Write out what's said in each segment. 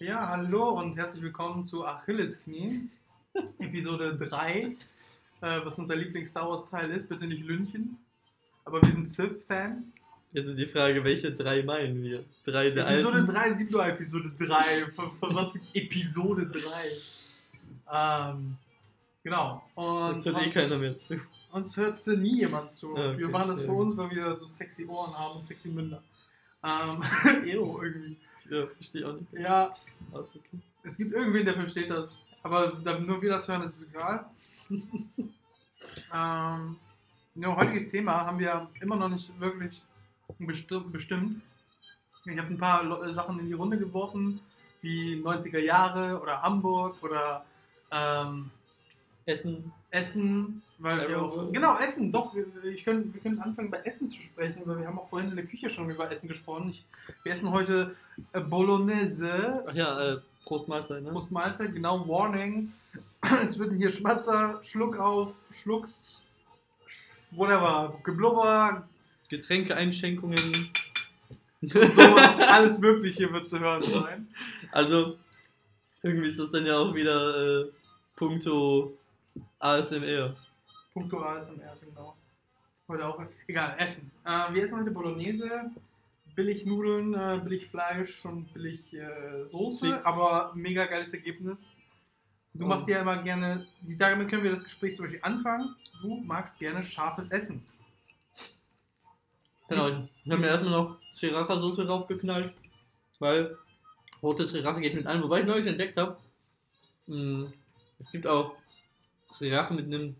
Ja, hallo und herzlich willkommen zu Achillesknie, Episode 3, äh, was unser Lieblings-Star Wars-Teil ist. Bitte nicht Lünchen, aber wir sind Sith-Fans. Jetzt ist die Frage, welche drei meinen wir? Drei der Episode alten? 3, es gibt nur Episode 3. Von, von was gibt's Episode 3? Ähm, genau. Und Jetzt hört eh keiner mehr zu. uns hörte nie jemand zu. Ah, okay. Wir machen das für uns, weil wir so sexy Ohren haben und sexy Münder. Ähm, ew, irgendwie. Ja, verstehe auch nicht. Ja, Alles okay. Es gibt irgendwen, der versteht das. Aber da nur wir das hören, ist es egal. ähm, ja, heutiges Thema haben wir immer noch nicht wirklich besti- bestimmt. Ich habe ein paar Sachen in die Runde geworfen, wie 90er Jahre oder Hamburg oder ähm, Essen. Essen, weil wir auch, genau Essen, doch, wir, ich können, wir können anfangen bei Essen zu sprechen, weil wir haben auch vorhin in der Küche schon über Essen gesprochen. Ich, wir essen heute äh, Bolognese Ach ja, äh, Prost Mahlzeit, ne? Prost Mahlzeit, genau, Warning. Es wird hier Schmatzer, Schluck auf, Schlucks, Sch- whatever, Geblubber, Getränkeeinschenkungen. sowas, alles Mögliche wird zu hören sein. Also, irgendwie ist das dann ja auch wieder äh, puncto ASMR. Punkto ASMR, genau. Heute auch, egal, Essen. Äh, wir essen heute Bolognese, billig Nudeln, äh, billig Fleisch und billig äh, Soße, Fix. aber mega geiles Ergebnis. Du Oh. machst ja immer gerne, damit können wir das Gespräch zum Beispiel anfangen. Du magst gerne scharfes Essen. Genau, ich habe mir erstmal noch Sriracha-Soße draufgeknallt, weil rote Sriracha geht mit allem. Wobei ich neulich entdeckt habe, mh, es gibt auch Sriracha mit einem,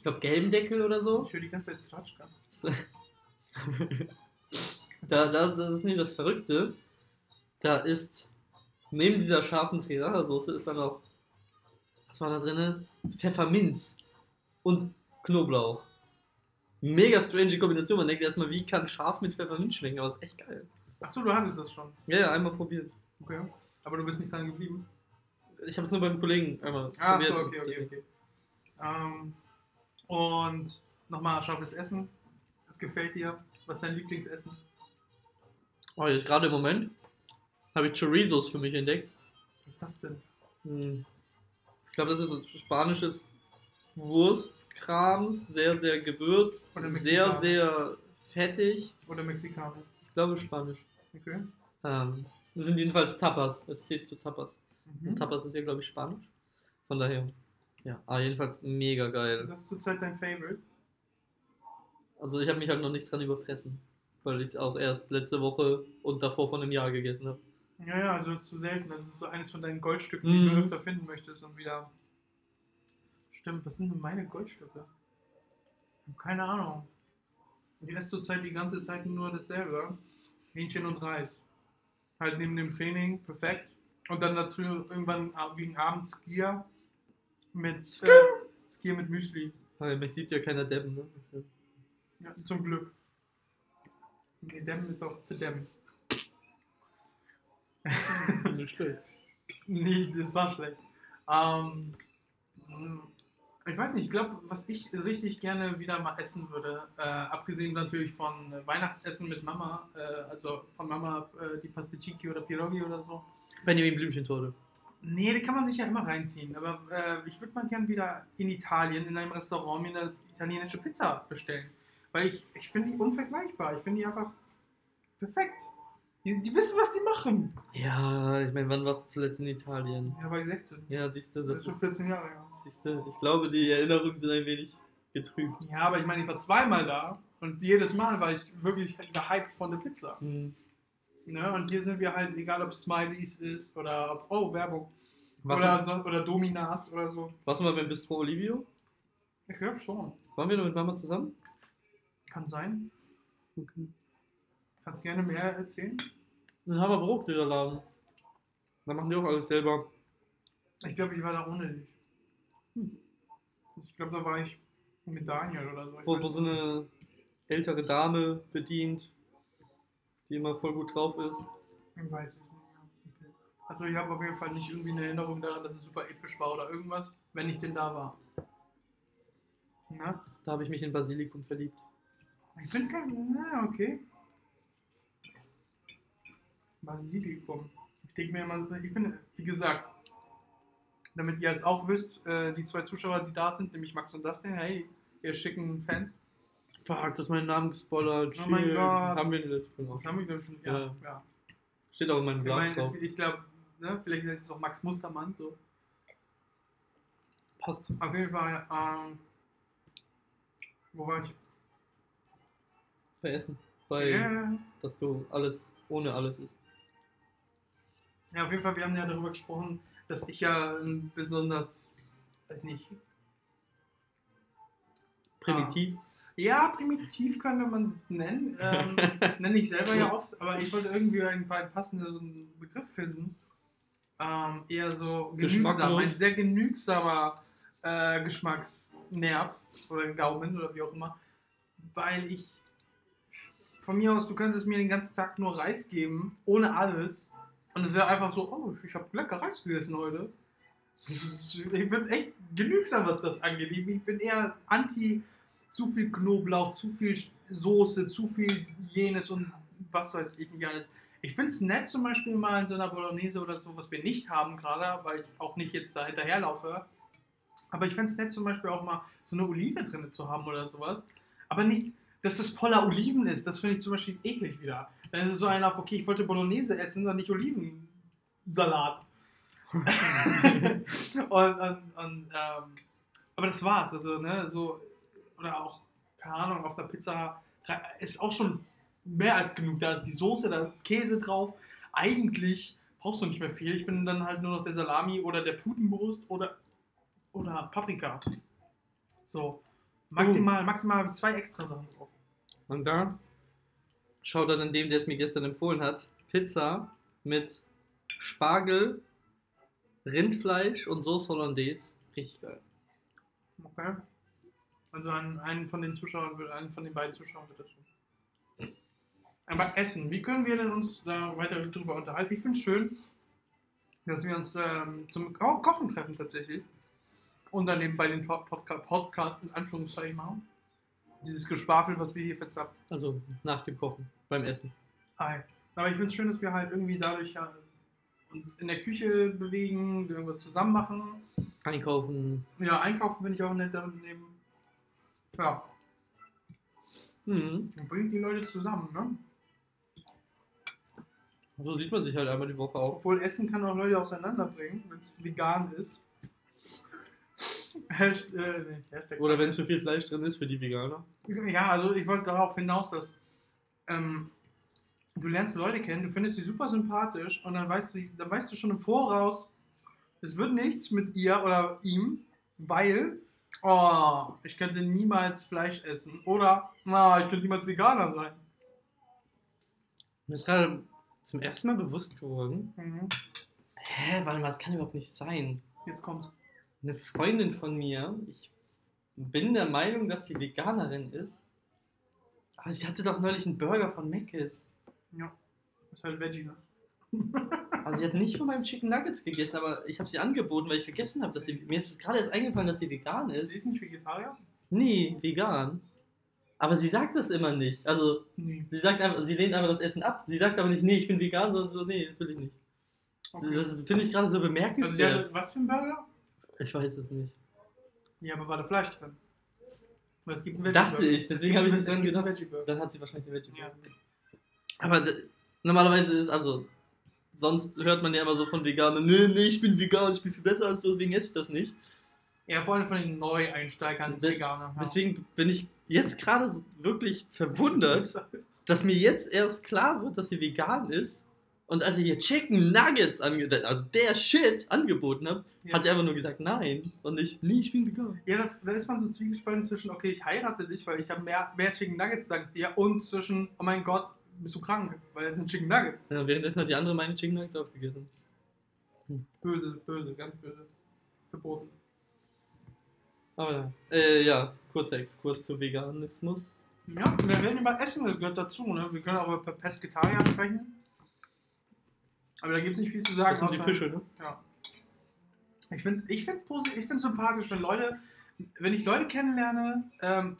ich glaube, gelben Deckel oder so. Ich höre die ganze Zeit Stratschka. Da, da, das ist nicht das Verrückte. Da ist neben dieser scharfen Sriracha-Soße ist dann auch, was war da drin? Pfefferminz und Knoblauch. Mega strange Kombination. Man denkt erstmal, wie kann scharf mit Pfefferminz schmecken, aber es ist echt geil. Achso, du hattest das schon. Ja, ja, einmal probiert. Okay. Aber du bist nicht dran geblieben. Ich habe es nur beim Kollegen einmal Ah, probiert. so, okay, okay, okay. Ähm, und nochmal scharfes Essen. Es gefällt dir. Was ist dein Lieblingsessen? Oh, jetzt gerade im Moment habe ich Chorizos für mich entdeckt. Was ist das denn? Hm. Ich glaube, das ist spanisches Wurstkrams, sehr, sehr gewürzt, Oder sehr, sehr fettig. Oder Mexikaner? Ich glaube Spanisch. Okay. Ähm, das sind jedenfalls Tapas. Es zählt zu Tapas. Mhm. Und Tapas ist ja, glaube ich, Spanisch. Von daher. Ja, aber jedenfalls mega geil. Das ist zurzeit dein Favorite. Also ich habe mich halt noch nicht dran überfressen. Weil ich es auch erst letzte Woche und davor von einem Jahr gegessen habe. Ja, ja, also das ist zu selten. Das ist so eines von deinen Goldstücken, die Mhm. du öfter finden möchtest und wieder. Stimmt, was sind denn meine Goldstücke? Keine Ahnung. Ich esse zurzeit die ganze Zeit nur dasselbe. Hähnchen und Reis. Halt neben dem Training, perfekt. Und dann dazu irgendwann ab- gegen Abend Skier mit Skier. äh, Skier mit Müsli. Weil mich sieht ja keiner Deppen, ne? Ja, zum Glück. Nee, Dem ist auch für Dem. ja Nicht schlecht. Nee, das war schlecht. Ähm, ich weiß nicht, ich glaube, was ich richtig gerne wieder mal essen würde, äh, abgesehen natürlich von Weihnachtsessen mit Mama, äh, also von Mama äh, die Pasticci oder Pierogi oder so. Benjamin Blümchentorte. Nee, die kann man sich ja immer reinziehen, aber äh, ich würde mal gern wieder in Italien in einem Restaurant mir eine italienische Pizza bestellen. Weil ich, ich finde die unvergleichbar. Ich finde die einfach perfekt. Die, die wissen, was die machen. Ja, ich meine, wann warst du zuletzt in Italien? Ja, war ich 16. Ja, siehst du, Das das ist schon ist, 14 Jahre her. siehst du, ich glaube, die Erinnerungen sind ein wenig getrübt. Ja, aber ich meine, ich war zweimal da und jedes Mal war ich wirklich gehypt von der Pizza. Hm. Ne? Und hier sind wir halt, egal ob Smileys ist oder ob, oh, Werbung. Warst, Oder, so, oder Dominas oder so. warst du mal beim Bistro Olivio? Ich glaube schon. Waren wir noch mit Mama zusammen? Kann sein. Okay. Kannst gerne mehr erzählen. Ein Hammer Brotdönerladen. Da machen die auch alles selber. Ich glaube, ich war da ohne dich. Hm. Ich glaube, da war ich mit Daniel oder so. Wo, wo so eine ältere Dame bedient, die immer voll gut drauf ist. Ich weiß nicht. Also ich habe auf jeden Fall nicht irgendwie eine Erinnerung daran, dass es super episch war oder irgendwas, wenn ich denn da war. Na? Da habe ich mich in Basilikum verliebt. Ich bin kein. Na, okay. Basilikum. Ich denke mir immer, ich bin, wie gesagt, damit ihr es auch wisst, äh, die zwei Zuschauer, die da sind, nämlich Max und Dustin, hey, ihr schicken Fans. Fuck, das ist mein Name gespoilert. Oh mein. Gott. Haben wir in der letzten Das haben wir, glaube ich, schon. Ja, Ja. ja. Steht auch in meinem Ich, Glas drauf. es- ich glaube, ne, vielleicht ist es auch Max Mustermann. So. Passt. Auf jeden Fall, ähm, wo war ich? Bei Essen. Bei, Ja, dass du alles ohne alles isst. ja, auf jeden Fall, wir haben ja darüber gesprochen, dass ich ja ein besonders, weiß nicht, Primitiv. Ja, primitiv könnte man es nennen. Ähm, nenne ich selber ja oft, aber ich wollte irgendwie einen passenden Begriff finden. Ähm, eher so genügsam, ein sehr genügsamer äh, Geschmacksnerv oder Gaumen oder wie auch immer. Weil ich von mir aus, du könntest mir den ganzen Tag nur Reis geben, ohne alles. Und es wäre einfach so, oh, ich habe lecker Reis gegessen heute. Ich bin echt genügsam, was das angeht. Ich bin eher anti zu viel Knoblauch, zu viel Soße, zu viel jenes und was weiß ich nicht alles. Ich finde es nett zum Beispiel mal in so einer Bolognese oder so, was wir nicht haben gerade, weil ich auch nicht jetzt da hinterherlaufe. Aber ich finde es nett zum Beispiel auch mal so eine Olive drin zu haben oder sowas. Aber nicht, dass das voller Oliven ist. Das finde ich zum Beispiel eklig wieder. Dann ist es so einer, okay, ich wollte Bolognese essen und nicht Olivensalat. und, und, und ähm, aber das war's. Also, ne, so, oder auch, keine Ahnung, auf der Pizza ist auch schon mehr als genug. Da ist die Soße, da ist Käse drauf. Eigentlich brauchst du nicht mehr viel. Ich bin dann halt nur noch der Salami oder der Putenbrust oder, oder Paprika. So. Maximal, maximal zwei extra Sachen drauf. Und da schaut dann an dem, der es mir gestern empfohlen hat, Pizza mit Spargel, Rindfleisch und Sauce Hollandaise. Richtig geil. Okay. Also einen von den Zuschauern, einen von den beiden Zuschauern wird das schon. Aber Essen, wie können wir denn uns da weiter drüber unterhalten? Ich finde es schön, dass wir uns ähm, zum Ko Kochen treffen tatsächlich. Und dann eben bei den Pod Podca Podcast in Anführungszeichen machen. Dieses Geschwafel, was wir hier verzapfen. Also nach dem Kochen, beim Essen. Hi. Aber ich finde es schön, dass wir halt irgendwie dadurch ja, uns in der Küche bewegen, irgendwas zusammen machen. Einkaufen. Ja, einkaufen finde ich auch nett daneben. Ja, Mhm. und bringt die Leute zusammen, ne? So sieht man sich halt einmal die Woche auch. Obwohl Essen kann auch Leute auseinanderbringen, wenn es vegan ist. Hasht- äh, nee, Oder wenn zu viel Fleisch drin ist für die Veganer. Ja, also ich wollte darauf hinaus, dass ähm, du lernst Leute kennen, du findest sie super sympathisch und dann weißt du, dann weißt du schon im Voraus, es wird nichts mit ihr oder ihm, weil oh, ich könnte niemals Fleisch essen oder na, ich könnte niemals Veganer sein. Mir ist gerade zum ersten Mal bewusst geworden. Mhm. Hä, warte mal, das kann überhaupt nicht sein. Jetzt kommt's. Eine Freundin von mir, ich bin der Meinung, dass sie Veganerin ist. Aber sie hatte doch neulich einen Burger von Mc's. Ja, ist halt Veggie, ne? Also sie hat nicht von meinem Chicken Nuggets gegessen, aber ich habe sie angeboten, weil ich vergessen habe, dass sie. Mir ist es gerade erst eingefallen, dass sie vegan ist. Sie ist nicht Vegetarier? Nee, vegan. Aber sie sagt das immer nicht. Also Nee. sie sagt einfach, sie lehnt einfach das Essen ab. Sie sagt aber nicht, nee, ich bin vegan, sondern so, nee, will ich nicht. Okay. Das finde ich gerade so Also bemerkenswert. hat, was für ein Burger? Ich weiß es nicht. Ja, aber war da Fleisch drin? Weil es gibt einen Dachte Veggie-Burger. ich, deswegen Es habe ich nicht dran gedacht. Dann hat sie wahrscheinlich die Veggie. Ja. Aber d- normalerweise ist, also, sonst hört man ja immer so von Veganern, nee, nee, ich bin vegan, ich bin viel besser als du, deswegen esse ich das nicht. ja, vor allem von den Neueinsteigern ins De- Veganer. Ja. Deswegen bin ich jetzt gerade wirklich verwundert, dass mir jetzt erst klar wird, dass sie vegan ist. Und als ich ihr Chicken Nuggets, ange also der Shit, angeboten habe, Ja. hat sie einfach nur gesagt, nein. Und ich, nee, ich bin vegan. Ja, da, da ist man so zwiegespalten zwischen, okay, ich heirate dich, weil ich habe mehr, mehr Chicken Nuggets dank dir, und zwischen, oh mein Gott, bist du krank, weil es sind Chicken Nuggets. Ja, währenddessen hat die andere meine Chicken Nuggets aufgegessen. Böse, böse, ganz böse. Verboten. Aber ja. Äh, ja, kurzer Exkurs zu Veganismus. Ja, wir reden über Essen, das gehört dazu, ne? Wir können auch über Pesketarier sprechen. Aber da gibt es nicht viel zu sagen. Das sind die Fische, ne? Ja. Ich finde ich find ich find sympathisch, wenn Leute, wenn ich Leute kennenlerne, ähm,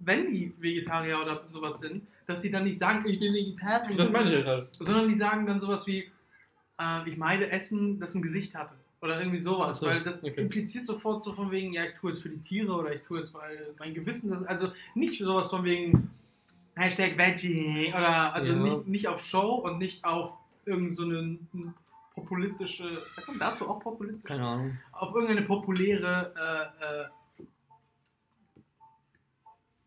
wenn die Vegetarier oder sowas sind, dass sie dann nicht sagen, ich bin Vegetarier. Das meine ich halt. Sondern die sagen dann sowas wie, äh, ich meide Essen, das ein Gesicht hatte. Oder irgendwie sowas. So, weil das okay. impliziert sofort so von wegen, ja, ich tue es für die Tiere oder ich tue es, weil mein Gewissen das. Also nicht sowas von wegen Hashtag Veggie oder also Ja. nicht, nicht auf Show und nicht auf irgend so eine populistische, sagt man dazu auch populistisch? Keine Ahnung. auf irgendeine populäre äh, äh,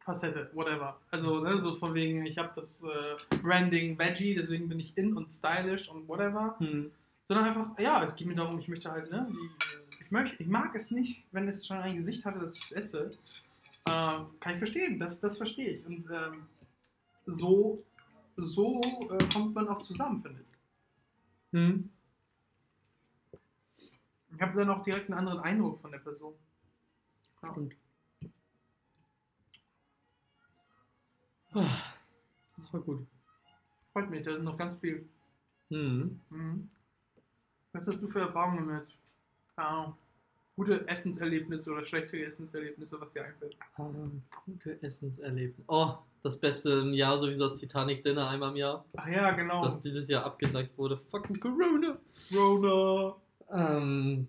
Facette, whatever. Also, ne, so von wegen, ich habe das äh, Branding Veggie, deswegen bin ich in und stylish und whatever. Hm. Sondern einfach, ja, es geht mir darum, ich möchte halt, ne, die, ich, möchte, ich mag es nicht, wenn es schon ein Gesicht hatte, dass ich es esse. Ähm, kann ich verstehen, das, das verstehe ich. Und ähm, so, so äh, kommt man auch zusammen, finde ich. Hm. Ich habe dann auch direkt einen anderen Eindruck von der Person. Ja. Stimmt. Das war gut. Freut mich, da ist noch ganz viel. Hm. Mhm. Was hast du für Erfahrungen mit? Keine Ahnung. Gute Essenserlebnisse oder schlechte Essenserlebnisse, was dir einfällt? Ah, gute Essenserlebnisse. Oh, das Beste im Jahr, sowieso das Titanic Dinner einmal im Jahr, Ach ja, genau. das dieses Jahr abgesagt wurde. Fucking Corona. Rona. Ähm,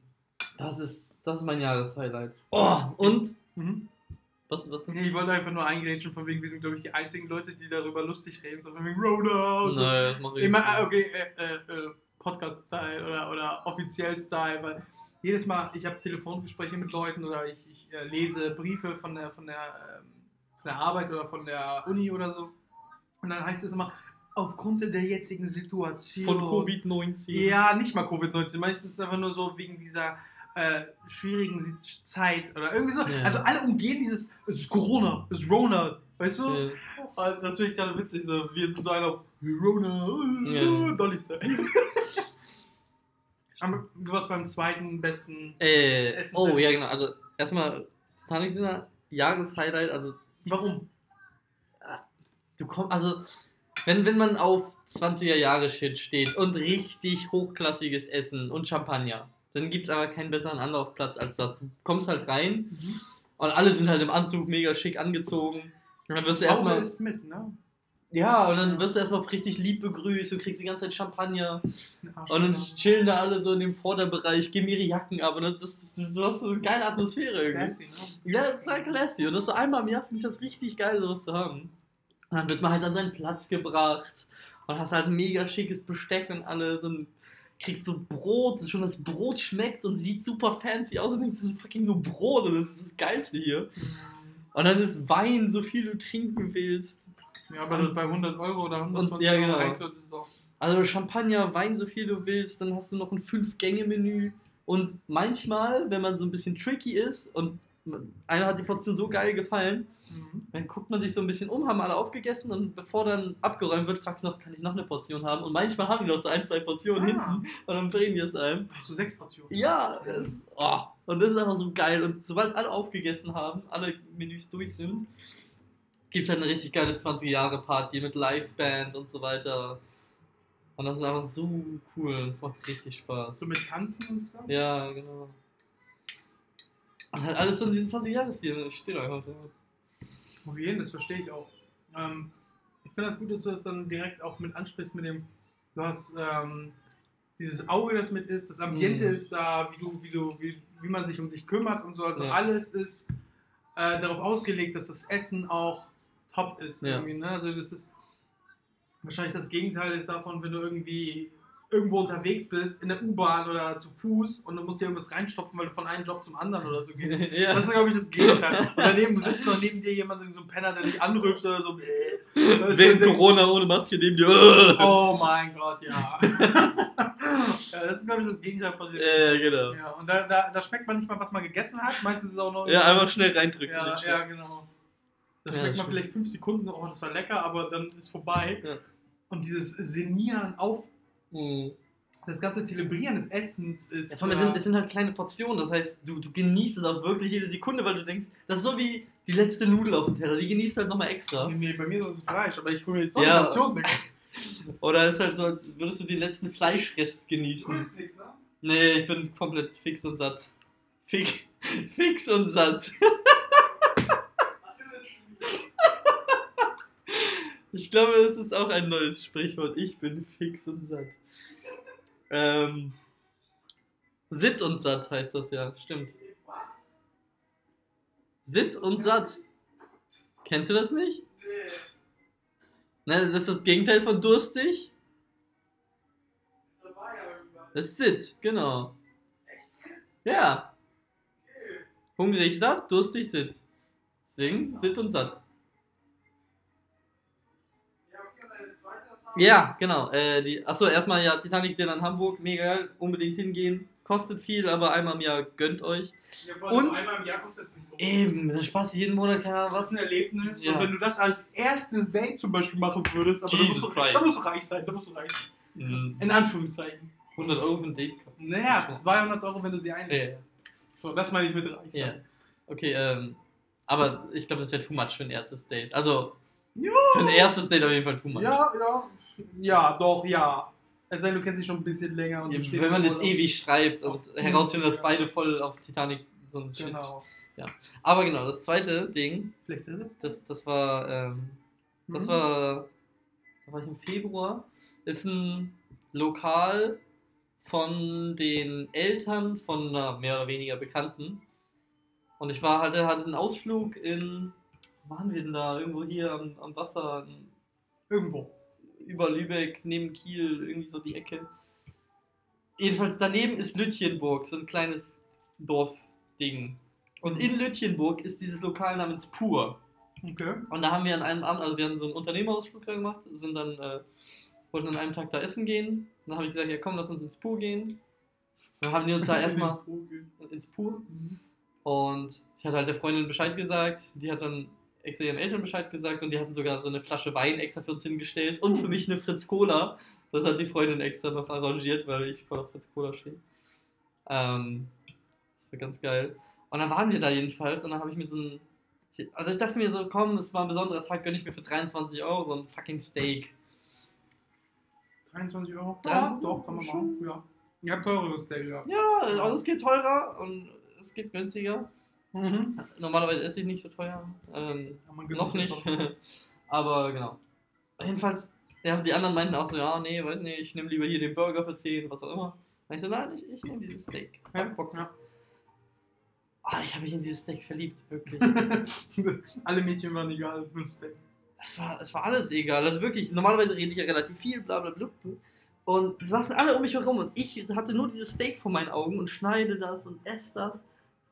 das ist, das ist mein Jahreshighlight. Oh, und? Mhm. Was, was? Nee, ich wollte einfach nur eingrätschen, von wegen, wir sind, glaube ich, die einzigen Leute, die darüber lustig reden. So von wegen Rona. so. Nein, das mache ich nicht. ah, okay, äh, äh, äh, Podcast-Style oder, oder offiziell Style, weil jedes Mal, ich habe Telefongespräche mit Leuten oder ich, ich äh, lese Briefe von der, von, der, ähm, von der Arbeit oder von der Uni oder so. Und dann heißt es immer, aufgrund der jetzigen Situation. Von Covid-19. Ja, nicht mal Covid-19. Meistens ist es einfach nur so wegen dieser äh, schwierigen Zeit oder irgendwie so. Ja. Also alle umgehen dieses, es ist Corona, es ist Rona, weißt du? Ja. Und das finde ich gerade witzig, so, wir sind so einer auf Rona, Ja. Dolly Style. Aber du warst beim zweiten besten. Äh, Essen oh, ja, genau. Also, erstmal Titanic Dinner, Jahreshighlight. Also, Warum? du kommst, also, wenn, wenn man auf 20er Jahre Shit steht und richtig hochklassiges Essen und Champagner, dann gibt es aber keinen besseren Anlaufplatz als das. Du kommst halt rein und alle sind halt im Anzug mega schick angezogen. Und dann wirst du Erstmal ist mit, ne? Ja, und dann wirst du erstmal richtig lieb begrüßt, du kriegst die ganze Zeit Champagner. Und dann ja. chillen da alle so in dem Vorderbereich, geben ihre Jacken ab und das, das, das, du hast so eine geile Atmosphäre irgendwie. Classy, ne? Ja, das ist halt classy. Und das so einmal im Jahr finde ich das richtig geil, sowas zu haben. Und dann wird man halt an seinen Platz gebracht und hast halt mega schickes Besteck und alles und kriegst so Brot, schon das Brot schmeckt und sieht super fancy aus und denkst, das ist fucking nur Brot und das ist das Geilste hier. Und dann ist Wein, so viel du trinken willst. Ja, aber das bei 100 Euro oder 120 ja, Euro genau. Eintritt ist auch. Also Champagner, Wein, so viel du willst, dann hast du noch ein Fünf-Gänge-Menü. Und manchmal, wenn man so ein bisschen tricky ist und einer hat die Portion so geil gefallen, Mhm. dann guckt man sich so ein bisschen um, haben alle aufgegessen und bevor dann abgeräumt wird, fragst du noch, kann ich noch eine Portion haben? Und manchmal haben die noch so ein, zwei Portionen Ah. hinten und dann bringen die es einem. Hast du sechs Portionen? Ja, das, oh, und das ist einfach so geil. Und sobald alle aufgegessen haben, alle Menüs durch sind, gibt es halt eine richtig geile 20-Jahre-Party mit Liveband und so weiter. Und das ist einfach so cool. Das macht richtig Spaß. So mit Tanzen und Stuff? Ja, genau. Und halt alles so in diesem 20-Jahres-Stil. Ich stehe einfach da. Auf jeden, das verstehe ich auch. Ähm, ich finde das gut, dass du das dann direkt auch mit ansprichst mit dem, du hast ähm, dieses Auge, das mit ist, das Ambiente Mhm. ist da, wie du, wie du, wie, wie man sich um dich kümmert und so. Also Ja. alles ist äh, darauf ausgelegt, dass das Essen auch top ist. Ja. Ne? Also das ist wahrscheinlich das Gegenteil ist davon, wenn du irgendwie irgendwo unterwegs bist, in der U-Bahn oder zu Fuß und du musst dir irgendwas reinstopfen, weil du von einem Job zum anderen oder so gehst. ja. Das ist, glaube ich, das Gegenteil. Und daneben sitzt noch neben dir jemand, so ein Penner, der dich anrülpst oder so. Während Corona ohne Maske neben dir. Oh mein Gott, ja. ja das ist, glaube ich, das Gegenteil von dem. Ja, genau. Ja, und da, da, da schmeckt man nicht mal, was man gegessen hat. Meistens ist es auch noch. Ja, einfach schnell reindrücken. Ja, ja genau. Da Ja, schmeckt man vielleicht fünf Sekunden, oh, das war lecker, aber dann ist vorbei. Ja. Und dieses Senieren auf Mhm. das ganze Zelebrieren des Essens ist. Ja, vor allem, es, sind, es sind halt kleine Portionen, das heißt, du, du genießt es auch wirklich jede Sekunde, weil du denkst, das ist so wie die letzte Nudel auf dem Teller, die genießt du halt nochmal extra. nee, nee, bei mir ist es Fleisch, aber ich hole mir jetzt noch Ja. eine Portion. Oder es ist halt so, als würdest du den letzten Fleischrest Du genießen. isst nichts, ne? Nee, ich bin komplett fix und satt. Fix, fix und satt. Ich glaube, das ist auch ein neues Sprichwort. Ich bin fix und satt. Ähm, Sitt und satt heißt das ja, stimmt. Sitt und satt. Kennst du das nicht? Ne, das ist das Gegenteil von durstig. Das ist Sitt, genau. Ja. Hungrig satt, durstig Sitt. Deswegen Sitt und satt. Ja, genau. Äh, die, achso, erstmal ja, Titanic Dinner in Hamburg, mega geil, unbedingt hingehen. Kostet viel, aber einmal im Jahr gönnt euch. Ja, Und- einmal im Jahr kostet es nicht so. Eben, das Spaß jeden Monat, keine Ahnung Was was. ein Erlebnis. Ja. Und wenn du das als erstes Date zum Beispiel machen würdest, aber da musst, Jesus du, Christ. da musst du reich sein, da musst du reich sein. Mm, In Anführungszeichen. 100 Euro für ein Date. Naja, 200 Euro, wenn du sie einlädst. Ja. So, das meine ich mit reich Ja. sein. Okay, ähm, aber ich glaube, das wäre too much für ein erstes Date. Also, Ja. für ein erstes Date auf jeden Fall too much. Ja, ja. Ja, doch, ja. Es sei denn, du kennst dich schon ein bisschen länger und Ja, Wenn man jetzt ewig schreibt und herausfindet, dass ja. beide voll auf Titanic so ein Shit. Genau. Aber genau, das zweite Ding, Vielleicht ist es. das, das war, ähm, das Mhm. war, da war ich im Februar, ist ein Lokal von den Eltern von einer mehr oder weniger Bekannten. Und ich war, hatte, hatte einen Ausflug in, wo waren wir denn da? Irgendwo hier am, am Wasser, Irgendwo. Über Lübeck, neben Kiel, irgendwie so die Ecke. Jedenfalls daneben ist Lütjenburg, so ein kleines Dorfding. Und in Lütjenburg ist dieses Lokal namens Pur. Okay. Und da haben wir an einem Abend, also wir haben so einen Unternehmerausflug da gemacht, sind dann, äh, wollten an einem Tag da essen gehen. Dann habe ich gesagt, ja komm, lass uns ins Pur gehen. Dann haben die uns da erstmal ins Pur. Mhm. Und ich hatte halt der Freundin Bescheid gesagt. Die hat dann extra ihren Eltern Bescheid gesagt und die hatten sogar so eine Flasche Wein extra für uns hingestellt und für mich eine Fritz Cola. Das hat die Freundin extra noch arrangiert, weil ich voll auf Fritz Cola stehe. Ähm, das war ganz geil. Und dann waren wir da jedenfalls und dann habe ich mir so ein. Also ich dachte mir so, komm, es war ein besonderer Tag, gönne ich mir für 23 Euro so ein fucking Steak. 23 Euro? 23 doch, kann man schon. machen. Ja. Ihr habt teureres Steak, ja. Ja, also es geht teurer und es geht günstiger. Mhm. Normalerweise esse ich nicht so teuer. Ähm, Ja, Noch nicht. Aber genau. Jedenfalls, ja, die anderen meinten auch so, ja, nee, weiß nicht, ich nehme lieber hier den Burger für 10, was auch immer. Und ich so, nein, ich, ich nehme dieses Steak. Ja, Hab Bock. ja. Ah, ich habe mich in dieses Steak verliebt, wirklich. Alle Mädchen waren egal für ein Steak. Es war, es war alles egal. Also wirklich, normalerweise rede ich ja relativ viel, bla bla bla. Und es saßen alle um mich herum und ich hatte nur dieses Steak vor meinen Augen und schneide das und esse das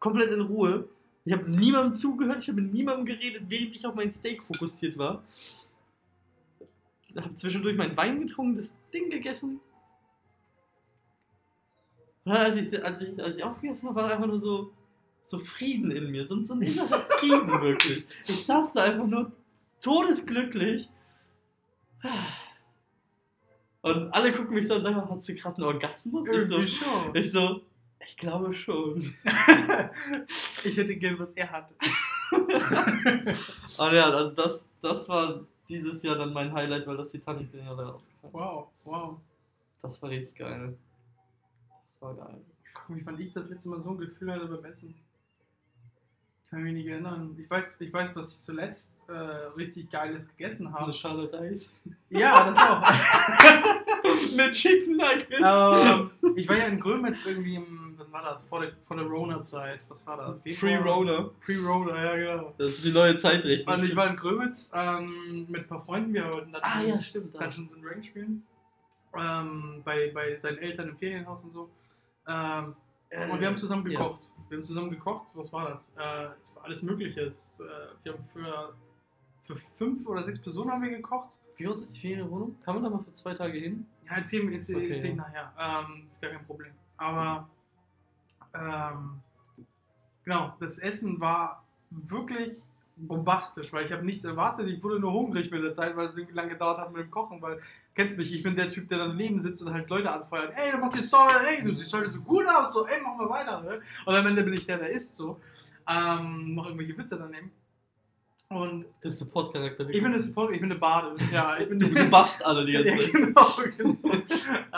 komplett in Ruhe. Ich habe niemandem zugehört, ich habe mit niemandem geredet, während ich auf mein Steak fokussiert war. Ich habe zwischendurch meinen Wein getrunken, das Ding gegessen. Und dann, als ich, als ich, als ich aufgegessen habe, war einfach nur so, so Frieden in mir, so, so ein innerer Frieden wirklich. Ich saß da einfach nur todesglücklich. Und alle gucken mich so und sagen, hast du gerade einen Orgasmus? Ich so, Irgendwie schon. ich so, ich glaube schon. ich hätte gern, was er hatte. Und ja, also das, das war dieses Jahr dann mein Highlight, weil das Titanic den Jahr dann ausgefallen ist. Wow, wow. Das war richtig geil. Das war geil. Ich frage mich, wann ich das letzte Mal so ein Gefühl hatte beim Essen. Ich kann mich nicht erinnern. Ich weiß, ich weiß was ich zuletzt äh, richtig Geiles gegessen habe. Eine Schale Reis. Ja, das auch. Mit Chicken Nuggets. ähm, ich war ja in Grömitz irgendwie im, wann war das? Vor der, vor der Rona-Zeit. Was war das? Pre-Rona. Pre-Rona, ja genau. Das ist die neue Zeitrechnung. Und ich war in Grömitz ähm, mit ein paar Freunden. Wir wollten dann ah ja, stimmt. Dungeons and Dragons spielen. Ähm, bei, bei seinen Eltern im Ferienhaus und so. Ähm, und wir haben zusammen Ja. gekocht. Wir haben zusammen gekocht. Was war das? Äh, es war alles Mögliche. Es, äh, wir haben für, für fünf oder sechs Personen haben wir gekocht. Wie groß ist die Ferienwohnung? Kann man da mal für zwei Tage hin? Ja, erzähl, erzähl, Okay, erzähl nachher. Ähm, ist gar kein Problem. Aber ähm, genau, das Essen war wirklich bombastisch, weil ich habe nichts erwartet. Ich wurde nur hungrig mit der Zeit, weil es irgendwie lange gedauert hat mit dem Kochen, weil kennst mich, ich bin der Typ, der daneben sitzt und halt Leute anfeuert. Ey, du machst jetzt toll, ey, du siehst heute so gut aus, so, ey, mach mal weiter. Ne? Und am Ende bin ich der, der isst so. Ähm, noch irgendwelche Witze daneben. Und Der Support-Charakter. ich bin eine Support, ich bin eine Bade. Ja, ich bin Du, du buffst alle die ganze ja, Zeit. genau, genau.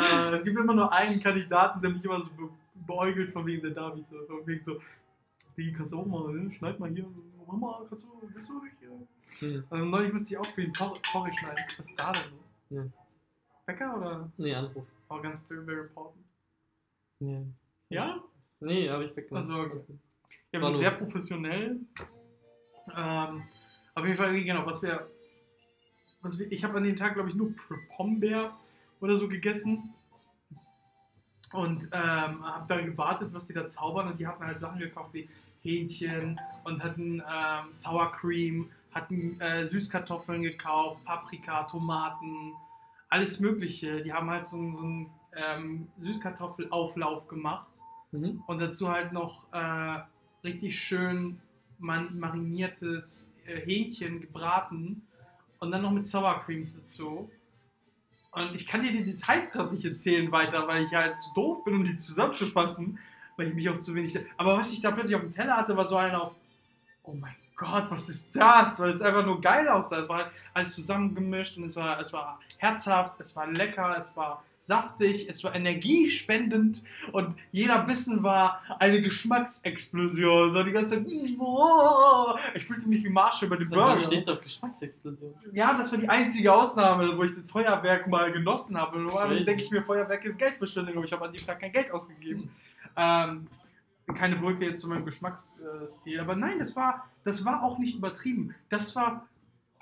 äh, es gibt immer nur einen Kandidaten, der mich immer so be beäugelt, von wegen der David. Von wegen so, die kannst du auch mal, ne? schneid mal hier. Mama, kannst du, willst du nicht hier? Hm. Also neulich musste ich auch für ihn Por- Porridge schneiden. Was ist da denn los? Ja. Bäcker oder? Nee, Anruf. War ganz very, very important. Nee. Ja? Nee, habe ich weggemacht. Also, okay. Ja, wir sind sehr professionell. Ähm, auf jeden Fall, genau, was wir. Was wir ich habe an dem Tag, glaube ich, nur Pombeer oder so gegessen. Und ähm, habe da gewartet, was die da zaubern. Und die hatten halt Sachen gekauft wie Hähnchen und hatten ähm, Sour Cream, hatten äh, Süßkartoffeln gekauft, Paprika, Tomaten, alles Mögliche. Die haben halt so, einen- so einen ähm, Süßkartoffelauflauf gemacht. Mhm. Und dazu halt noch äh, richtig schön mariniertes Hähnchen gebraten und dann noch mit Sour Cream dazu. Und ich kann dir die Details gerade nicht erzählen weiter, weil ich halt zu doof bin, um die zusammenzufassen, weil ich mich auch zu wenig. Aber was ich da plötzlich auf dem Teller hatte, war so einer auf, oh mein Gott, was ist das? Weil es einfach nur geil aussah. Es war halt alles zusammengemischt und es war, es war herzhaft, es war lecker, es war saftig, es war energiespendend und jeder Bissen war eine Geschmacksexplosion. So die ganze Zeit, oh, ich fühlte mich wie Marshall bei den Du Burger. stehst auf Geschmacksexplosion. Ja, das war die einzige Ausnahme, wo ich das Feuerwerk mal genossen habe. Normalerweise denke ich mir, Feuerwerk ist Geldverschwendung, aber ich habe an dem Tag kein Geld ausgegeben. Ähm, keine Brücke jetzt zu meinem Geschmacksstil. Aber nein, das war, das war auch nicht übertrieben. Das war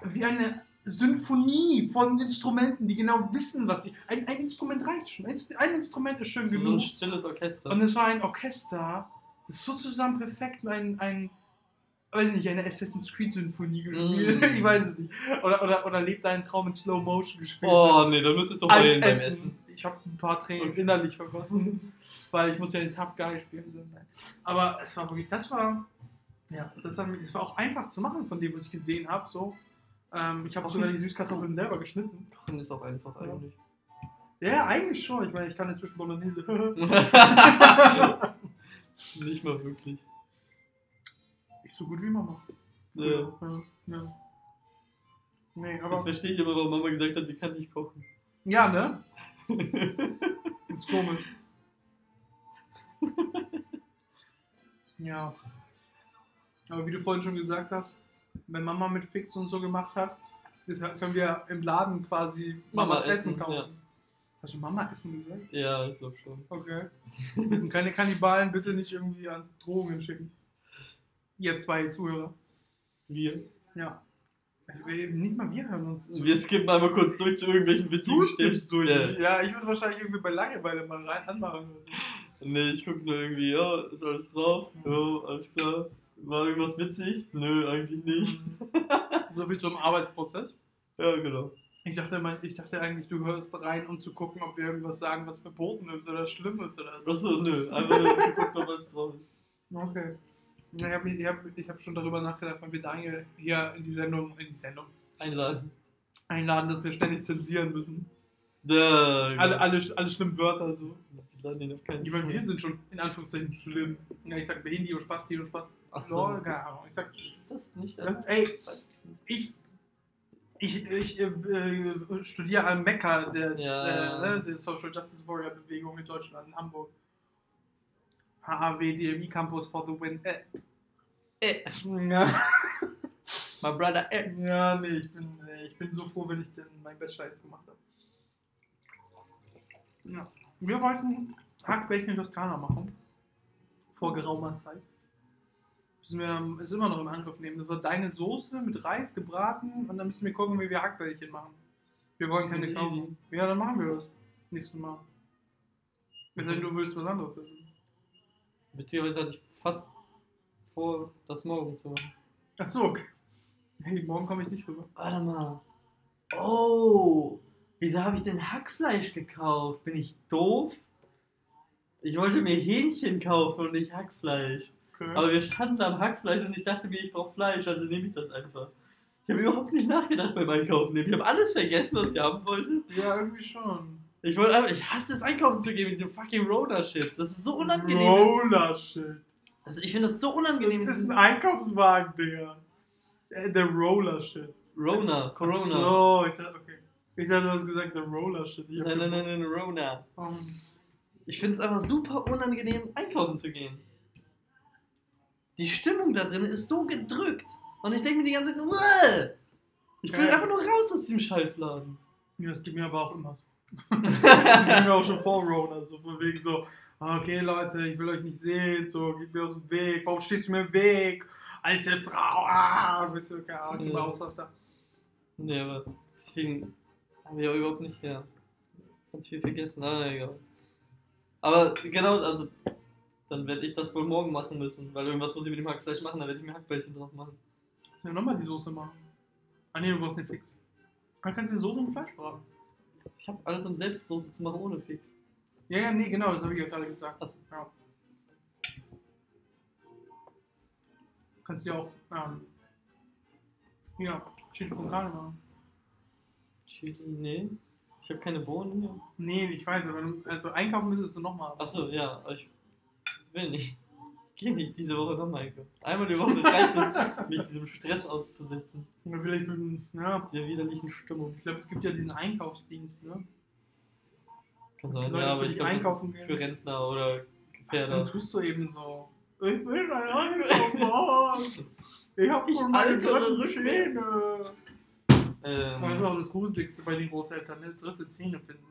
wie eine Symphonie von Instrumenten, die genau wissen, was sie. Ein, ein Instrument reicht schon. Ein, ein Instrument ist schön So genug. ein stilles Orchester. Und es war ein Orchester, das so zusammen perfekt ein, ein weiß nicht, eine Assassin's Creed Symphonie gespielt. Mm. ich weiß es nicht. Oder, oder, oder lebt einen Traum in Slow Motion gespielt. oh nee, da müsstest du heulen beim Essen. Essen. Ich habe ein paar Tränen Okay. innerlich vergossen, weil ich muss ja den Tough Guy spielen. So. Aber es war wirklich, das war, ja, das war, das war auch einfach zu machen von dem, was ich gesehen habe. So. Ähm, ich habe auch sogar die Süßkartoffeln selber geschnitten. Kochen ist auch einfach Ja. eigentlich. Ja, eigentlich schon. Ich meine, ich kann inzwischen Bolognese. Nicht mal wirklich. ich so gut wie Mama. Ja. Ja, ja. Nee, Jetzt aber. verstehe ich aber, warum Mama gesagt hat, sie kann nicht kochen. Ja, ne? Ist komisch. ja. Aber wie du vorhin schon gesagt hast, wenn Mama mit Fix und so gemacht hat, das können wir im Laden quasi Mama Mamas Essen, essen, kaufen. ja. Hast du Mama Essen gesagt? ja, ich glaube schon. Okay. Wir sind keine Kannibalen, bitte nicht irgendwie ans Drogen schicken. Ihr zwei Zuhörer. Wir. Ja. Nicht mal wir hören uns. zu. Wir skippen einmal kurz durch zu irgendwelchen witzigen Du skippst durch. Ja. Ja, ich würde wahrscheinlich irgendwie bei Langeweile mal rein anmachen. Oder so. Nee, ich guck nur irgendwie, ja, ist alles drauf? Ja, alles klar. War irgendwas witzig? Nö, eigentlich nicht. So viel zum Arbeitsprozess. Ja, genau. Ich dachte, ich dachte eigentlich, du hörst rein, um zu gucken, ob wir irgendwas sagen, was verboten ist oder schlimm ist oder so. Achso, nö. Einfach nur zu gucken, ob alles drauf ist. Okay. Ja, Ich habe ich hab, ich hab schon darüber nachgedacht, wenn wir Daniel hier in die Sendung, in die Sendung Einladen. einladen, dass wir ständig zensieren müssen. Da, Alle, alle, alle schlimmen Wörter so. Wir laden den auf keinen meine, wir sind schon in Anführungszeichen schlimm. Ja, ich sag Behindi und Spasti und Spast. Ach so. Lol, keine Ahnung. Ich sag, Ist das nicht. das, ey, ich, ich, ich äh, äh, studiere am Mekka des, Ja. äh, ne, der Social Justice Warrior Bewegung in Deutschland, in Hamburg. HAW DMI Campus for the Win. Äh. Äh. Ja. My brother, äh. ja, nee, ich bin, äh, ich bin so froh, wenn ich denn meinen Bachelor jetzt gemacht habe. Ja. Wir wollten Hackbällchen in Toskana machen. Vor geraumer Zeit. Müssen wir ist immer noch im Angriff nehmen. Das war deine Soße mit Reis gebraten und dann müssen wir gucken, wie wir Hackbällchen machen. Wir wollen keine kaufen. Ja, dann machen wir das. Nächstes Mal. Es sei denn, du willst was anderes essen. Beziehungsweise hatte ich fast vor, das morgen zu machen. Achso, okay. Hey, morgen komme ich nicht rüber. Warte mal. Oh, wieso habe ich denn Hackfleisch gekauft? Bin ich doof? Ich wollte mir Hähnchen kaufen und nicht Hackfleisch. Okay. Aber wir standen am Hackfleisch und ich dachte mir, ich brauche Fleisch, also nehme ich das einfach. Ich habe überhaupt nicht nachgedacht beim Einkaufen. Ich habe alles vergessen, was ich haben wollte. ja, irgendwie schon. Ich wollte einfach, ich hasse es einkaufen zu gehen mit diesem fucking Roller-Shit. Das ist so unangenehm. Roller-Shit. Also ich finde das so Das unangenehm. ist ein Einkaufswagen, Digga. Äh, Der Roller-Shit. Rona, Corona. So, ich sag, okay. Ich sag, du hast gesagt, der Roller-Shit. Ich hab Nein, nein, nein, nein, Rona. Um, Ich finde es einfach super unangenehm, einkaufen zu gehen. Die Stimmung da drin ist so gedrückt. Und ich denke mir die ganze Zeit "Uah!" ich will Ja. einfach nur raus aus diesem Scheißladen. ja, das geht mir aber auch immer so. das ging mir auch schon vor Rona, so von wegen so, ah, okay Leute, ich will euch nicht sehen, so, geht mir aus dem Weg, warum stehst du mir im Weg? Alte Frau, ah, bist du, keine Ahnung, ich Ja. Nee, aber deswegen haben wir ja überhaupt nicht, ja. Ganz viel vergessen, na egal. Aber genau, also dann werde ich das wohl morgen machen müssen, weil irgendwas muss ich mit dem Hackfleisch machen, dann werde ich mir Hackbällchen draus machen. Ja, nochmal die Soße machen. Ah ne, du brauchst nicht fix. Dann kannst du die Soße und Fleisch braten. Ich habe alles, um Selbstsoße zu machen ohne Fix. Ja, ja, nee, genau, das habe ich ja gerade gesagt. Achso. Ja. Kannst du ja auch, ähm, ja, Carne machen. Chili, nee. Ich habe keine Bohnen hier. Nee, ich weiß, aber du, also einkaufen müsstest du nochmal. Achso, ja, aber ich will nicht. Ich gehe nicht diese Woche nochmal einkaufen. Einmal die Woche reicht es, mich diesem Stress auszusetzen. Ja, vielleicht mit, ja, widerlichen Stimmung. ich glaube, es gibt ja diesen Einkaufsdienst, ne? Kann sein, ja, aber ich glaube, das ist für Rentner oder Dann Gefährder. tust du eben so. Ich will ein. Ich hab Ich schon meine dritten rückwärts. Ähm, Das ist auch das Gruseligste bei den Großeltern, ne? dritte Zähne finden.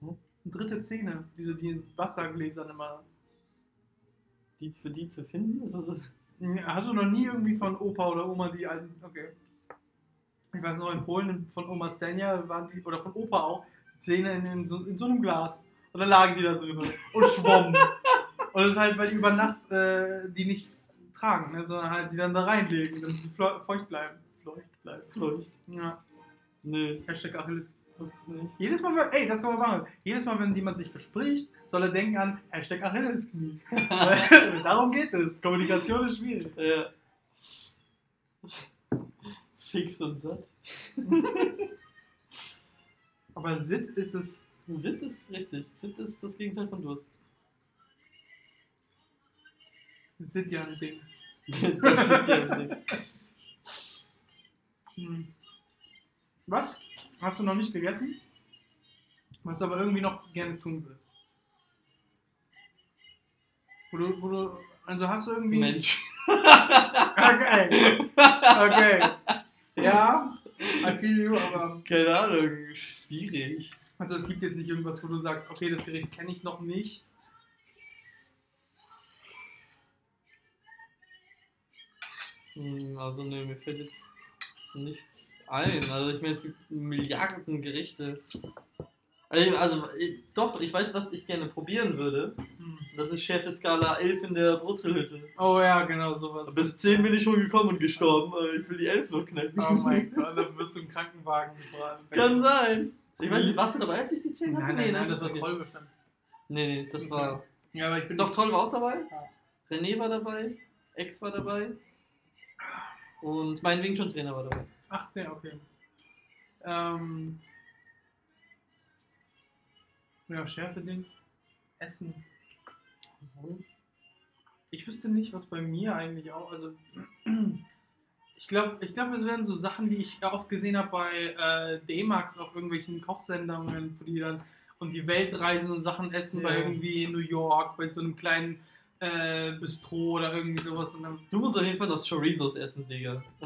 Hm? Dritte Zähne, diese die in Wassergläsern immer. die für die zu finden, ist das so. Hast du noch nie irgendwie von Opa oder Oma die alten. Okay. Ich weiß noch, in Polen von Oma Stenia waren die, oder von Opa auch, Zähne in, in, so, in so einem Glas. Und dann lagen die da drüber und schwommen. und das ist halt, weil die über Nacht äh, die nicht tragen, ne, sondern halt die dann da reinlegen, damit sie feucht bleiben. Feucht bleiben. Feucht. Ja. Nee, Hashtag Achilles. ich nicht. Jedes Mal, wenn- ey, das kann man machen. Jedes Mal, wenn jemand sich verspricht, soll er denken an Hashtag Achillesknie. Weil Darum geht es. Kommunikation ist schwierig. Ja. Fix und satt. Aber Sit ist es. Sitt ist richtig. Sitt ist das Gegenteil von Durst. Sit ja ein Ding. das sind ja ein Ding. Hm. Was? Hast du noch nicht gegessen? Was du aber irgendwie noch gerne tun willst? Wo du, wo du, also hast du irgendwie. Mensch. Okay. Okay. Ja, I feel you, aber. Keine Ahnung, schwierig. Also es gibt jetzt nicht irgendwas, wo du sagst, okay, das Gericht kenne ich noch nicht. Hm, Also ne, mir fällt jetzt nichts ein. Also ich meine, es gibt Milliarden Gerichte. Also, also ich, doch, ich weiß, was ich gerne probieren würde. Hm. Das ist Schärfe Skala 11 in der Brutzelhütte. Oh ja, genau sowas. Bis 10 bin ich schon gekommen und gestorben, aber ich will die 11 noch knacken. Oh mein Gott, dann wirst du im Krankenwagen gefahren. Kann sein. Ich weiß nicht, warst du dabei, als ich die 10 hatte? Nein, nein, Nee, nein, ne? das war. Troll bestimmt. Nee, nee, das war. Ja, aber ich bin Doch, Troll war auch dabei. Ja. René war dabei. Ex war dabei. Und mein Wing schon Trainer war dabei. Ach, der, okay. Ähm. Ja, Schärfe-Dings. Essen. Ich wüsste nicht, was bei mir eigentlich auch. Also, ich glaube, ich glaub, es wären so Sachen, die ich oft gesehen habe bei äh, D-Max auf irgendwelchen Kochsendungen, wo die dann und die Welt reisen und Sachen essen bei Ja. irgendwie New York, bei so einem kleinen äh, Bistro oder irgendwie sowas. Du musst auf jeden Fall noch Chorizos essen, Digga.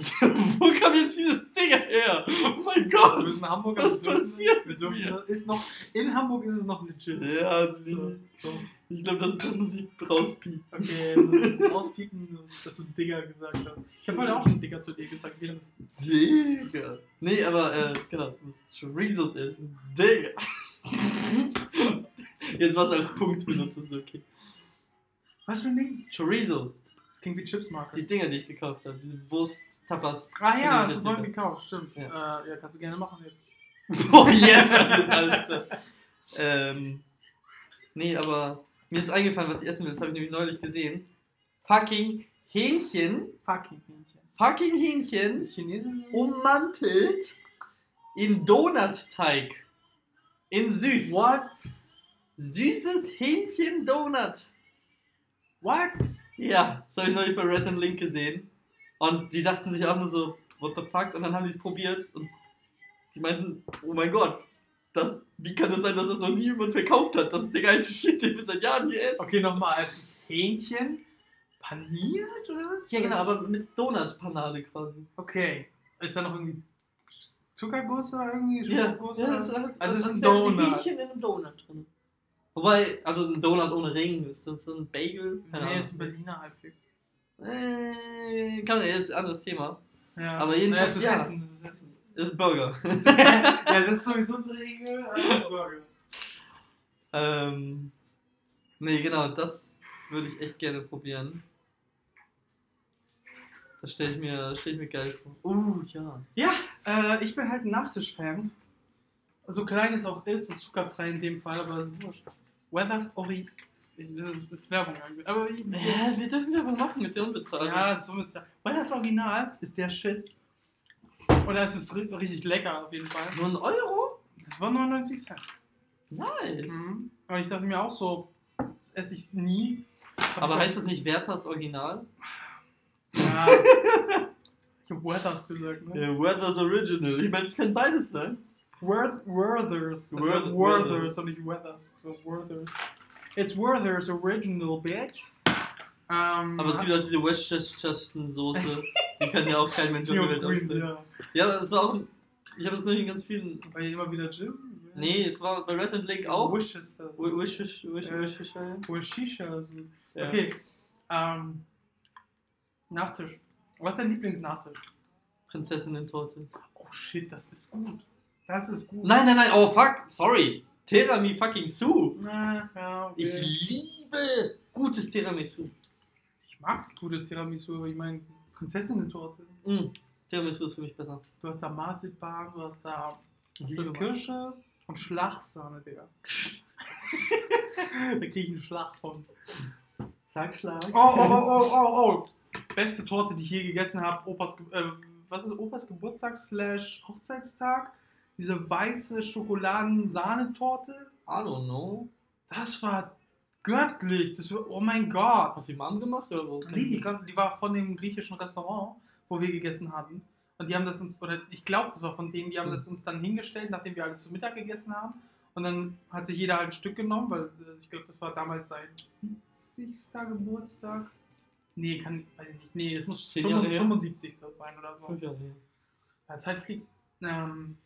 Wo kam jetzt dieses Ding her? Oh mein wir Gott! müssen Hamburg Was dürfen- passiert Wir dürfen, mir? ist noch, in Hamburg ist es noch legit. Ja, So, so. Ich glaube, das, das muss ich rauspiepen. Okay, du musst auspiepen, dass du Digger gesagt hast. Ich habe heute auch schon Digger zu dir gesagt, während. Digga. Nee, aber, äh, genau, du musst Chorizos essen. Digga. Jetzt was als Punkt benutzt, ist okay. Was für ein Ding? Chorizos. Das klingt wie Chipsmarke. Die Dinger, die ich gekauft habe. Diese Wurst-Tapas. Ah ja, hast du vorhin jetzt gekauft, stimmt. Ja. Äh, ja, kannst du gerne machen jetzt. Oh, yes! Alles klar. ähm, nee, aber mir ist eingefallen, was ich essen will. Das habe ich nämlich neulich gesehen. Fucking Hähnchen. Fucking Hähnchen. Fucking Hähnchen. Chinesisch? Ummantelt in Donutteig. In süß. What? Süßes Hähnchen-Donut. What? Ja, das habe ich neulich bei Red and Link gesehen. Und die dachten sich auch nur so, what the fuck? Und dann haben die es probiert und die meinten, oh mein Gott, das, wie kann es sein, dass das noch nie jemand verkauft hat? Das ist der geilste Shit, den wir seit Jahren hier essen. Okay, nochmal. Es ist Hähnchen paniert oder was? Ja, genau, aber mit Donut-Panade quasi. Okay. Ist da noch irgendwie Zuckerguss oder irgendwie Ja, Schokoguss? ja oder? das ist, Also es das ist ein Donut. Hähnchen in einem Donut drin. Wobei, also ein Donut ohne Ring, ist das so ein Bagel? Keine nee, Ahnung. ist ein Berliner halbwegs. Äh, kann, ist ein anderes Thema. Ja. Aber jedenfalls, ja, das ist ja. Essen. Das ist Essen. Ist ein Burger. ja, das ist sowieso unsere Regel. Also Burger. ähm, nee, genau, das würde ich echt gerne probieren. Das stelle ich, mir- stell ich mir geil vor. Uh, ja. Ja, äh, ich bin halt ein Nachtisch-Fan. So klein es auch ist, so zuckerfrei in dem Fall, aber das ist wurscht. Weathers Ori. Das ist, ist Werbung. Aber ich, Ja, wir dürfen Werbung machen, ist ja unbezahlt. ja, ist mit Weathers Original ist der Shit. Oder es ist ri- richtig lecker auf jeden Fall. Nur ein Euro? Das war 99 Cent. Nice. Mhm. Und ich dachte mir auch so, das esse ich nie. Aber heißt das nicht Werthers Original? Ja. ich hab Weathers gesagt, ne? Ja, Werthers Original. Ich meine, es kann beides sein. Worth, Werthers. Es Worth- war Werthers und nicht Weathers. Es war Werthers. It's Werthers Original, bitch. Ähm, Aber es gibt auch diese Westchester-Soße. die kann ja auch kein Mensch auf der Welt Queens, ja. Ja, aber es war auch. Ich habe es nur in ganz vielen. War hier immer wieder Jim? Nee, es war bei Red and Lake auch. Worcester. Wi- Wish, wish, wish, wish, wish, ja. Worcestershire. Ja. Okay. Um, ähm, Nachtisch. Was ist dein Lieblingsnachtisch? Prinzessinnen-Torte. Oh shit, das ist gut. Das ist gut. Nein, nein, nein, oh fuck, sorry. Tiramisu fucking Su. Na, ja, okay. Ich liebe gutes Tiramisu. Ich mag gutes Tiramisu, aber ich meine Prinzessinnen-Torte. Mm, Tiramisu ist für mich besser. Du hast da Marzipan, du hast da Kirsche und Schlagsahne, Digga. da krieg ich einen Schlag von. Sag Schlag. Oh, oh, oh, oh, oh, oh. Beste Torte, die ich je gegessen habe. Opas, äh, was ist Opas Geburtstag slash Hochzeitstag? Diese weiße Schokoladen-Sahnetorte. I don't know. Das war göttlich. Das war, oh mein Gott. Hast du die Mom gemacht oder wo? Nee, die, die war von dem griechischen Restaurant, wo wir gegessen hatten. Und die haben das uns, oder ich glaube, das war von denen, die haben das uns dann hingestellt, nachdem wir alle zu Mittag gegessen haben. Und dann hat sich jeder halt ein Stück genommen, weil äh, ich glaube, das war damals sein 70. Geburtstag. Nee, kann, weiß ich nicht. Nee, es muss Zehn Jahre her? 75. sein oder so. Fünf Jahre her. Ja, Zeit fliegt. Ähm,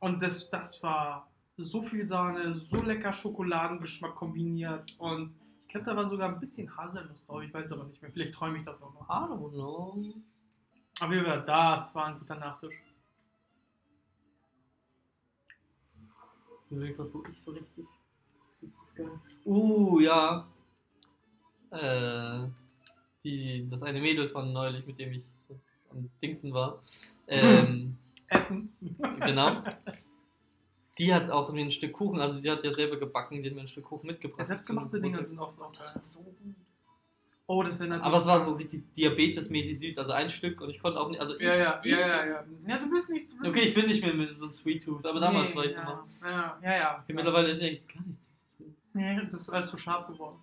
und das, das war so viel Sahne, so lecker Schokoladengeschmack kombiniert. Und ich glaube, da war sogar ein bisschen Haselnuss drauf. Ich weiß aber nicht mehr. Vielleicht träume ich das auch noch. I don't know. Aber wie gesagt, das war ein guter Nachtisch. Ich überlege gerade, wo ich so richtig. richtig geil- Uh, ja. Äh, die, das eine Mädel von neulich, mit dem ich am Dingsen war. Ähm, Essen. genau. Die hat auch mir ein Stück Kuchen, also die hat ja selber gebacken, die hat mir ein Stück Kuchen mitgebracht. Ja, selbstgemachte zum Dinge Geburtstag. sind oft auch Das war so gut. Oh, das sind natürlich. Aber es war so richtig diabetesmäßig süß, also ein Stück und ich konnte auch nicht, also ich, Ja, ja, ich, ja, ja, ja. Ja, du bist nicht. Du bist Okay, ich bin nicht mehr mit so einem Sweet Tooth, aber damals Nee, war ich ja, immer. Ja, ja, ja. Okay, mittlerweile ist ja eigentlich gar nichts. Nee, das ist alles so scharf geworden.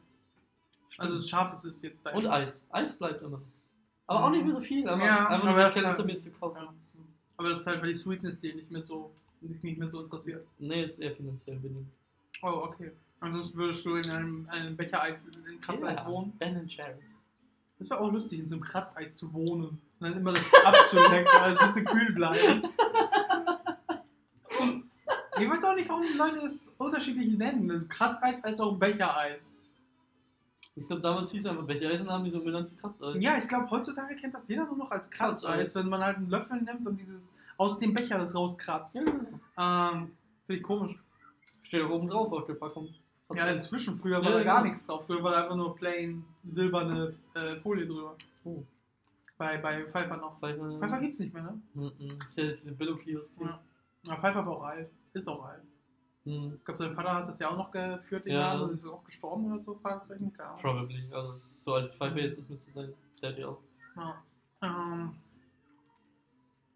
Also, das scharf ist es jetzt da. Und Eis. Eis bleibt immer. Aber auch nicht mehr so viel, aber Ja, einfach nur, aber weil ich Lust habe, halt- mir es zu kaufen. Ja. Aber das ist halt, weil die Sweetness die nicht mehr so, nicht, nicht mehr so interessiert. Nee, ist eher finanziell bedingt. Oh, okay. Ansonsten würdest du in einem, einem Bechereis, in Kratzeis Ja, wohnen. Ben Jerry. Das wäre auch lustig, in so einem Kratzeis zu wohnen. Und dann immer das abzulecken, weil es müsste kühl bleiben. Und ich weiß auch nicht, warum die Leute das unterschiedlich nennen. Das Kratzeis als auch Bechereis. Ich glaube, damals hieß es einfach Bechereis und haben die so benannt wie Kratzeis. Ja, ich glaube, heutzutage kennt das jeder nur noch als Kratzeis, wenn man halt einen Löffel nimmt und dieses aus dem Becher das rauskratzt. Ja. Ähm, Finde ich komisch. Steht oben drauf auf der Packung. Ja, inzwischen. Früher war Ja, da gar genau. nichts drauf. Früher war da einfach nur plain silberne äh, Folie drüber. Oh, Bei, bei Pfeiffer noch. Pfeiffer. Pfeiffer gibt's nicht mehr, ne? Mhm. Ist ja jetzt diese Billo-Kiosk. Ja. Ja, Pfeiffer war auch alt. Ist auch alt. Mhm. Ich glaube, sein Vater hat das ja auch noch geführt, den Ja. Laden, und ist auch gestorben oder so, Fragezeichen. Ahnung. Probably. Also, so als Pfeiffer jetzt ist, müsste sein. Ja auch. Ja. Ähm,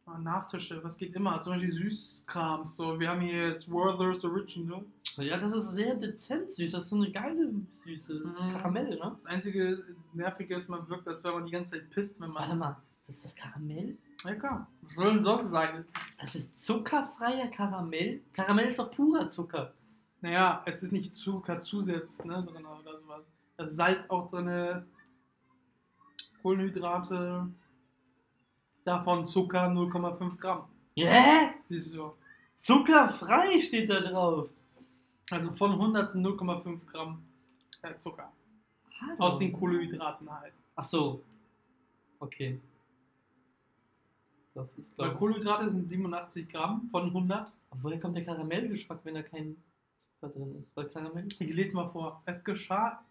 ah, Nachtische, was geht immer? Zum Beispiel Süßkrams. So, wir haben hier jetzt Werther's Original. Ja, das ist sehr dezent süß. Das ist so eine geile Süße. Das ist Mhm. Karamell, ne? Das einzige Nervige ist, man wirkt, als wenn man die ganze Zeit pisst, wenn man. Warte mal, das ist das Karamell? Klar. Was soll denn sonst sein? Das ist zuckerfreier Karamell? Karamell ist doch purer Zucker. Naja, es ist nicht Zuckerzusatz ne, drin oder sowas. Da ist Salz auch drin, Kohlenhydrate, davon Zucker 0,5 Gramm. Hä? Siehst du. Zuckerfrei steht da drauf. Also von 100 sind 0,5 Gramm äh, Zucker. Aus den Kohlenhydraten halt. Ach so. Okay. Das ist Weil glaube Kohlenhydrate sind 87 Gramm von 100. ich. Woher kommt der Karamellgeschmack, wenn da kein Zucker drin ist? Weil Karamell. Ich lese mal vor. Es geschah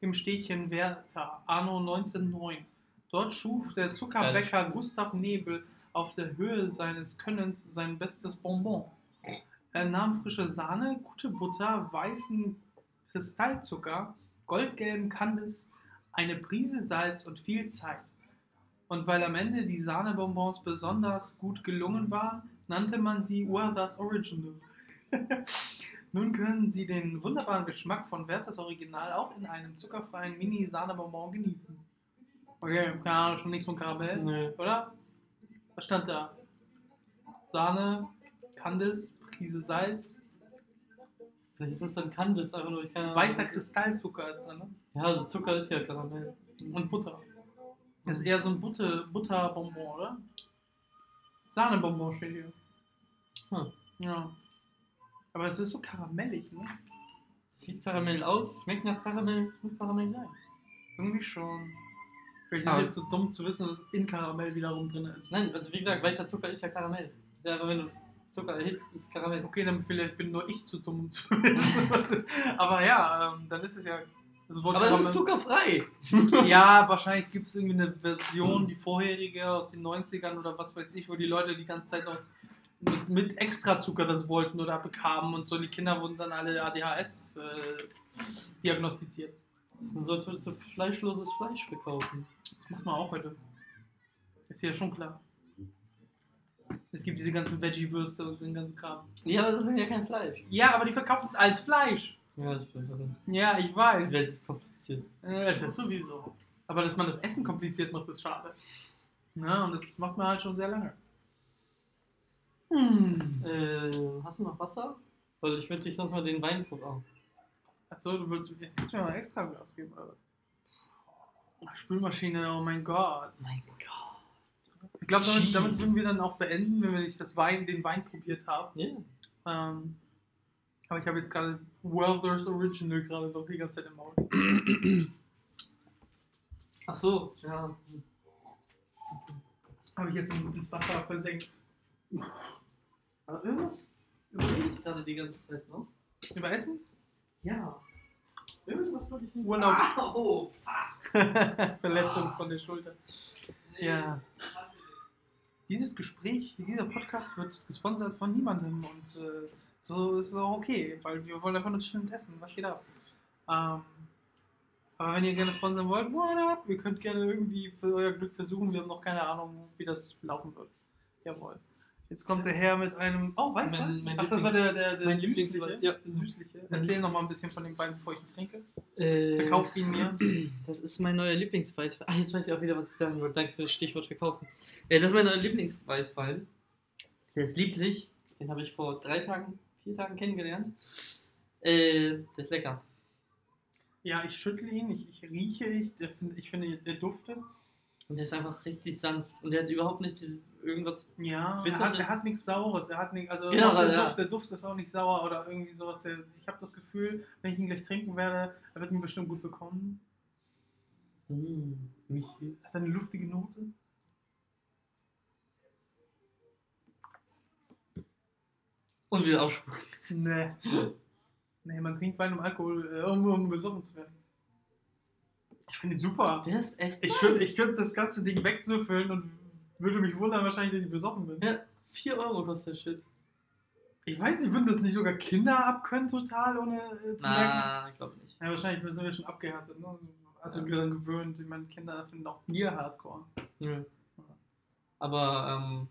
im Städtchen Werther, anno 1909. Dort schuf der Zuckerbäcker Gustav Nebel auf der Höhe seines Könnens sein bestes Bonbon. Er nahm frische Sahne, gute Butter, weißen Kristallzucker, goldgelben Kandis, eine Prise Salz und viel Zeit. Und weil am Ende die Sahnebonbons besonders gut gelungen waren, nannte man sie Werther's Original. Nun können Sie den wunderbaren Geschmack von Werthers Original auch in einem zuckerfreien Mini-Sahnebonbon genießen. Okay, keine Ahnung, schon nichts von Karamell, Nee. oder? Was stand da? Sahne, Kandis, Prise Salz, Vielleicht ist das dann Kandis, einfach nur ich Ahnung. weißer Kristallzucker ist drin ne? Ja, also Zucker ist ja Karamell. und Butter. Das ist eher so ein Butter, Butterbonbon, oder? Sahnebonbon steht hier. Hm. Ja. Aber es ist so karamellig, ne? Sieht Karamell aus, schmeckt nach Karamell, muss Karamell sein. Irgendwie schon. Vielleicht Aber- sind wir zu dumm zu wissen, dass in Karamell wiederum drin ist. Nein, also wie gesagt, weißer Zucker ist ja Karamell. Ja einfach, wenn du Zucker erhitzt, ist Karamell. Okay, dann vielleicht bin nur ich zu dumm, um zu wissen. Aber ja, ähm, dann ist es ja. Das Wort Aber das ist zuckerfrei. Ja, wahrscheinlich gibt es irgendwie eine Version, die vorherige aus den 90ern oder was weiß ich, wo die Leute die ganze Zeit noch mit, mit Extrazucker das wollten oder bekamen und so. Die Kinder wurden dann alle ADHS äh, diagnostiziert. Das ist so, als würdest du fleischloses Fleisch verkaufen. Das macht man auch heute. Ist ja schon klar. Es gibt diese ganzen Veggie-Würste und den ganzen Kram. Ja, aber das ist ja kein Fleisch. Ja, aber die verkaufen es als Fleisch. Ja, das ist nicht. Ja, ich Die weiß. Welt ist kompliziert. Äh, das sowieso. Aber dass man das Essen kompliziert macht, ist schade. Ja, und das macht man halt schon sehr lange. Hm. Äh, hast du noch Wasser? Weil ich würde dich sonst mal den Wein probieren. Achso, du willst, willst mir mal extra Glas geben, oder? Ach, Spülmaschine, oh mein Gott. Mein Gott. Ich glaube, damit, damit würden wir dann auch beenden, wenn wir nicht das Wein, den Wein probiert haben. Ja. Ähm, aber ich habe jetzt gerade Werther's Original gerade noch die ganze Zeit im Maul. Ach so, ja. Habe ich jetzt in- ins Wasser versenkt. Aber irgendwas überlege ich gerade die ganze Zeit noch. Über Essen? Ja. Irgendwas wollte ich nicht. Urlaubs- Oh, Verletzung von der Schulter. Ja. Dieses Gespräch, dieser Podcast wird gesponsert von niemandem und äh, so ist es auch okay, weil wir wollen einfach nur und essen. Was geht ab? Ähm, aber wenn ihr gerne sponsern wollt, what up? Ihr könnt gerne irgendwie für euer Glück versuchen. Wir haben noch keine Ahnung, wie das laufen wird. Jawohl. Jetzt kommt der Herr mit einem. Oh, weißt du? Mein- mein Ach, das war der, der, der süßliche. Lieblingswein, ja. Süßliche. Erzähl noch mal ein bisschen von dem Wein, bevor ich ihn trinke. Äh, Verkauf ihn mir. Das ist mein neuer Lieblingsweißwein. Ah, jetzt weiß ich auch wieder, was ich sagen wollte. Danke für das Stichwort verkaufen. Äh, das ist mein neuer Lieblingsweißwein. Der ist lieblich. Den habe ich vor drei Tagen, vier Tagen kennengelernt. Äh, der ist lecker. Ja, ich schüttle ihn, ich, ich rieche, ich, der, find- ich finde, der duftet. Und der ist einfach richtig sanft. Und der hat überhaupt nicht dieses irgendwas. Ja, er hat, er hat nichts Saures, er hat nicht, also Genau, der, ja. Duft, der Duft ist auch nicht sauer oder irgendwie sowas. Der, ich habe das Gefühl, wenn ich ihn gleich trinken werde, er wird ihn bestimmt gut bekommen. Mm, Michi. Hat er eine luftige Note? Und wieder ausspucken. Nee. nee, man trinkt Wein um Alkohol, äh, um, um besoffen zu werden. Ich finde ihn super. Der ist echt. Ich, nice. könnte- ich könnte das ganze Ding wegsüffeln und würde mich wundern wahrscheinlich, dass ich besoffen bin. Ja, 4 Euro kostet der Shit. Ich weiß nicht, würden das nicht sogar Kinder abkönnen total, ohne äh, zu merken? Na, ich glaube nicht. Ja, wahrscheinlich sind wir schon abgehärtet, ne? Also dran gewöhnt. Ich meine, Kinder finden auch Bier Hardcore. Nö. Aber, ähm,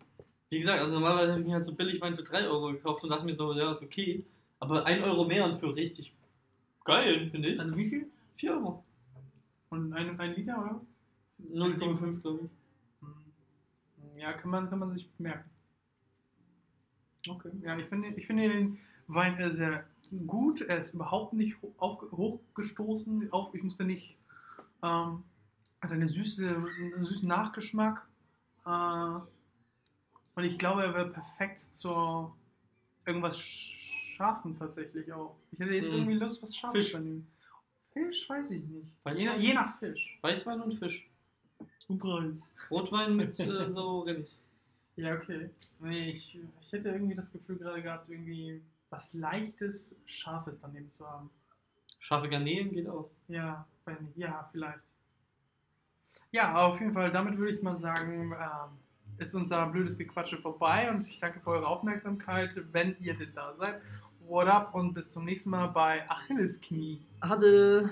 wie gesagt, also normalerweise habe ich mir halt so billig Wein für 3 Euro gekauft und dachte mir so, ja, ist okay. Aber 1 Euro mehr und für richtig geil, finde ich. Also wie viel? 4 Euro. Und ein, ein Liter oder? 0,75 glaube ich. Hm. Ja, kann man, kann man sich merken. Okay. Ja, ich finde, ich finde den Wein äh, sehr gut. Er ist überhaupt nicht auf, hochgestoßen. Auf, ich musste nicht. Ähm, hat eine süße, einen süßen Nachgeschmack. Äh, Und ich glaube, er wäre perfekt zur irgendwas Scharfen tatsächlich auch. Ich hätte jetzt Hm. irgendwie Lust, was Scharfes zu nehmen. Fisch weiß ich nicht. Je, nach- je nach Fisch. Weißwein und Fisch. Und. Rotwein mit äh, so Rind. Ja, okay. Nee, ich, ich hätte irgendwie das Gefühl gerade gehabt, irgendwie was Leichtes, Scharfes daneben zu haben. Scharfe Garnelen geht auch. Ja. Ja, vielleicht. Ja, auf jeden Fall, damit würde ich mal sagen, ähm, ist unser blödes Gequatsche vorbei und ich danke für eure Aufmerksamkeit, wenn ihr denn da seid. What up und bis zum nächsten Mal bei Achillesknie. Hatte.